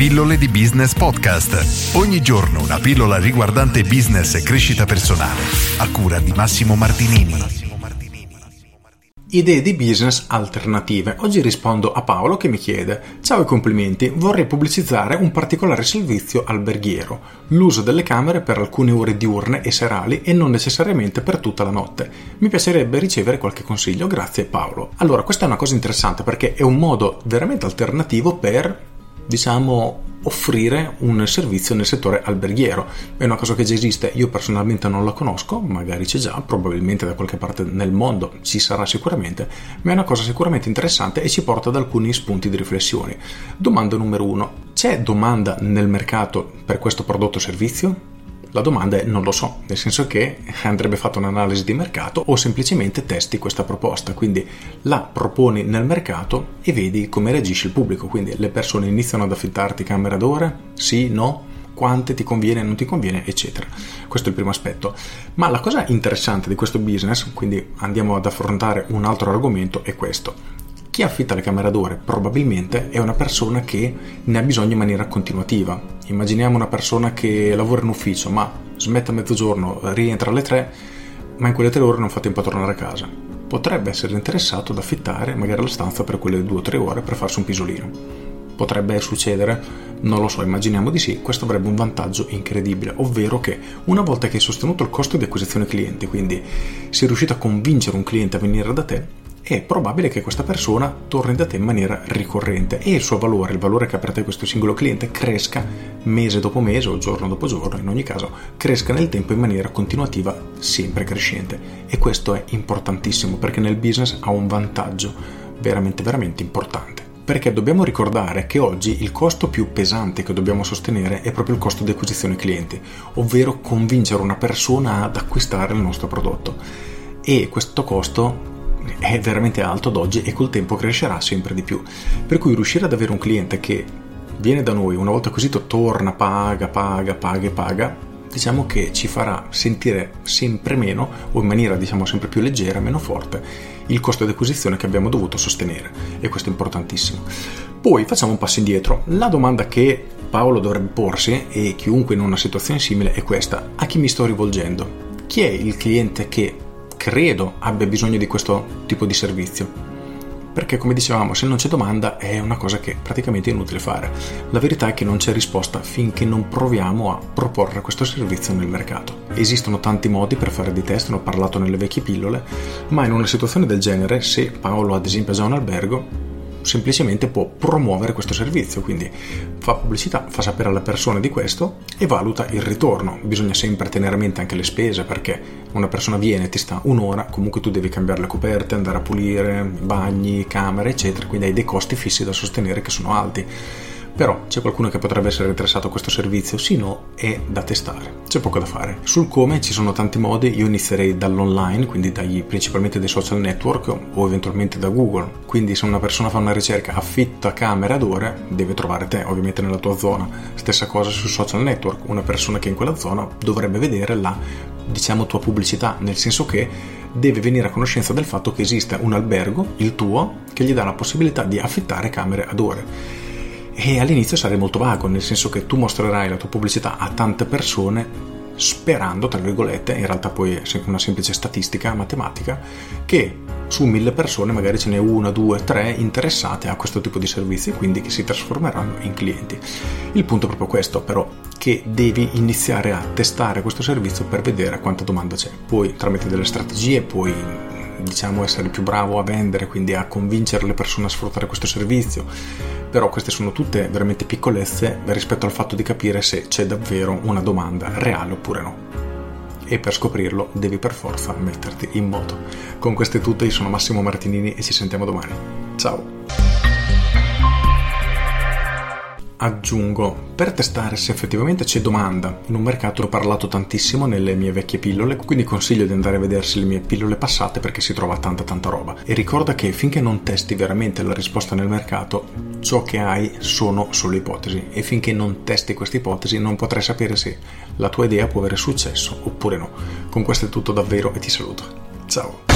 Pillole di Business Podcast. Ogni giorno una pillola riguardante business e crescita personale. A cura di Massimo Martinini. Idee di business alternative. Oggi rispondo a Paolo che mi chiede: Ciao e complimenti, vorrei pubblicizzare un particolare servizio alberghiero, l'uso delle camere per alcune ore diurne e serali e non necessariamente per tutta la notte. Mi piacerebbe ricevere qualche consiglio, grazie Paolo. Allora, questa è una cosa interessante perché è un modo veramente alternativo per diciamo, offrire un servizio nel settore alberghiero. È una cosa che già esiste, io personalmente non la conosco, magari c'è già, probabilmente da qualche parte nel mondo ci sarà sicuramente, ma è una cosa sicuramente interessante e ci porta ad alcuni spunti di riflessione. Domanda numero uno, c'è domanda nel mercato per questo prodotto o servizio? La domanda è non lo so, nel senso che andrebbe fatta un'analisi di mercato o semplicemente testi questa proposta, quindi la proponi nel mercato e vedi come reagisce il pubblico, quindi le persone iniziano ad affittarti camera d'ore? Sì, no? quante ti conviene, non ti conviene, eccetera. Questo è il primo aspetto. Ma la cosa interessante di questo business, quindi andiamo ad affrontare un altro argomento, è questo. Chi affitta le camere d'ore probabilmente è una persona che ne ha bisogno in maniera continuativa. Immaginiamo una persona che lavora in ufficio ma smette a mezzogiorno, rientra alle tre, ma in quelle tre ore non fa tempo a tornare a casa. Potrebbe essere interessato ad affittare magari la stanza per quelle due o tre ore per farsi un pisolino. Potrebbe succedere? Non lo so, immaginiamo di sì, questo avrebbe un vantaggio incredibile, ovvero che una volta che hai sostenuto il costo di acquisizione clienti, quindi sei riuscito a convincere un cliente a venire da te, è probabile che questa persona torni da te in maniera ricorrente e il suo valore, il valore che ha per te questo singolo cliente, cresca mese dopo mese o giorno dopo giorno, in ogni caso, cresca nel tempo in maniera continuativa, sempre crescente. E questo è importantissimo perché nel business ha un vantaggio veramente, veramente importante. Perché dobbiamo ricordare che oggi il costo più pesante che dobbiamo sostenere è proprio il costo di acquisizione clienti, ovvero convincere una persona ad acquistare il nostro prodotto. E questo costo è veramente alto ad oggi e col tempo crescerà sempre di più. Per cui riuscire ad avere un cliente che viene da noi, una volta acquisito torna, paga, paga, paga e paga, diciamo che ci farà sentire sempre meno o in maniera diciamo sempre più leggera, meno forte il costo di acquisizione che abbiamo dovuto sostenere e questo è importantissimo. Poi facciamo un passo indietro. La domanda che Paolo dovrebbe porsi e chiunque in una situazione simile è questa: a chi mi sto rivolgendo? Chi è il cliente che credo abbia bisogno di questo tipo di servizio. Perché come dicevamo, se non c'è domanda è una cosa che praticamente è inutile fare. La verità è che non c'è risposta finché non proviamo a proporre questo servizio nel mercato. Esistono tanti modi per fare dei test, ne ho parlato nelle vecchie pillole, ma in una situazione del genere, se Paolo ad esempio ha già un albergo, semplicemente può promuovere questo servizio, quindi fa pubblicità, fa sapere alle persone di questo e valuta il ritorno. Bisogna sempre tenere a mente anche le spese perché una persona viene, ti sta un'ora, comunque tu devi cambiare le coperte, andare a pulire, bagni, camere, eccetera, quindi hai dei costi fissi da sostenere che sono alti però c'è qualcuno che potrebbe essere interessato a questo servizio? Sì, no, è da testare. C'è poco da fare. Sul come ci sono tanti modi, io inizierei dall'online, quindi dagli, principalmente dai social network o eventualmente da Google. Quindi se una persona fa una ricerca affitta camera ad ore, deve trovare te, ovviamente nella tua zona. Stessa cosa sui social network, una persona che è in quella zona dovrebbe vedere la, diciamo, tua pubblicità, nel senso che deve venire a conoscenza del fatto che esiste un albergo, il tuo, che gli dà la possibilità di affittare camere ad ore e all'inizio sarai molto vago, nel senso che tu mostrerai la tua pubblicità a tante persone sperando, tra virgolette, in realtà poi è una semplice statistica matematica, che su mille persone magari ce n'è una, due, tre interessate a questo tipo di servizi, quindi che si trasformeranno in clienti. Il punto è proprio questo, però, che devi iniziare a testare questo servizio per vedere quanta domanda c'è. Poi tramite delle strategie puoi diciamo essere più bravo a vendere, quindi a convincere le persone a sfruttare questo servizio. Però queste sono tutte veramente piccolezze rispetto al fatto di capire se c'è davvero una domanda reale oppure no. E per scoprirlo devi per forza metterti in moto. Con questo è tutto, io sono Massimo Martinini e ci sentiamo domani. Ciao! Aggiungo per testare se effettivamente c'è domanda in un mercato ho parlato tantissimo nelle mie vecchie pillole quindi consiglio di andare a vedersi le mie pillole passate perché si trova tanta tanta roba. E ricorda che finché non testi veramente la risposta nel mercato ciò che hai sono solo ipotesi. E finché non testi queste ipotesi non potrai sapere se la tua idea può avere successo oppure no. Con questo è tutto davvero e ti saluto. Ciao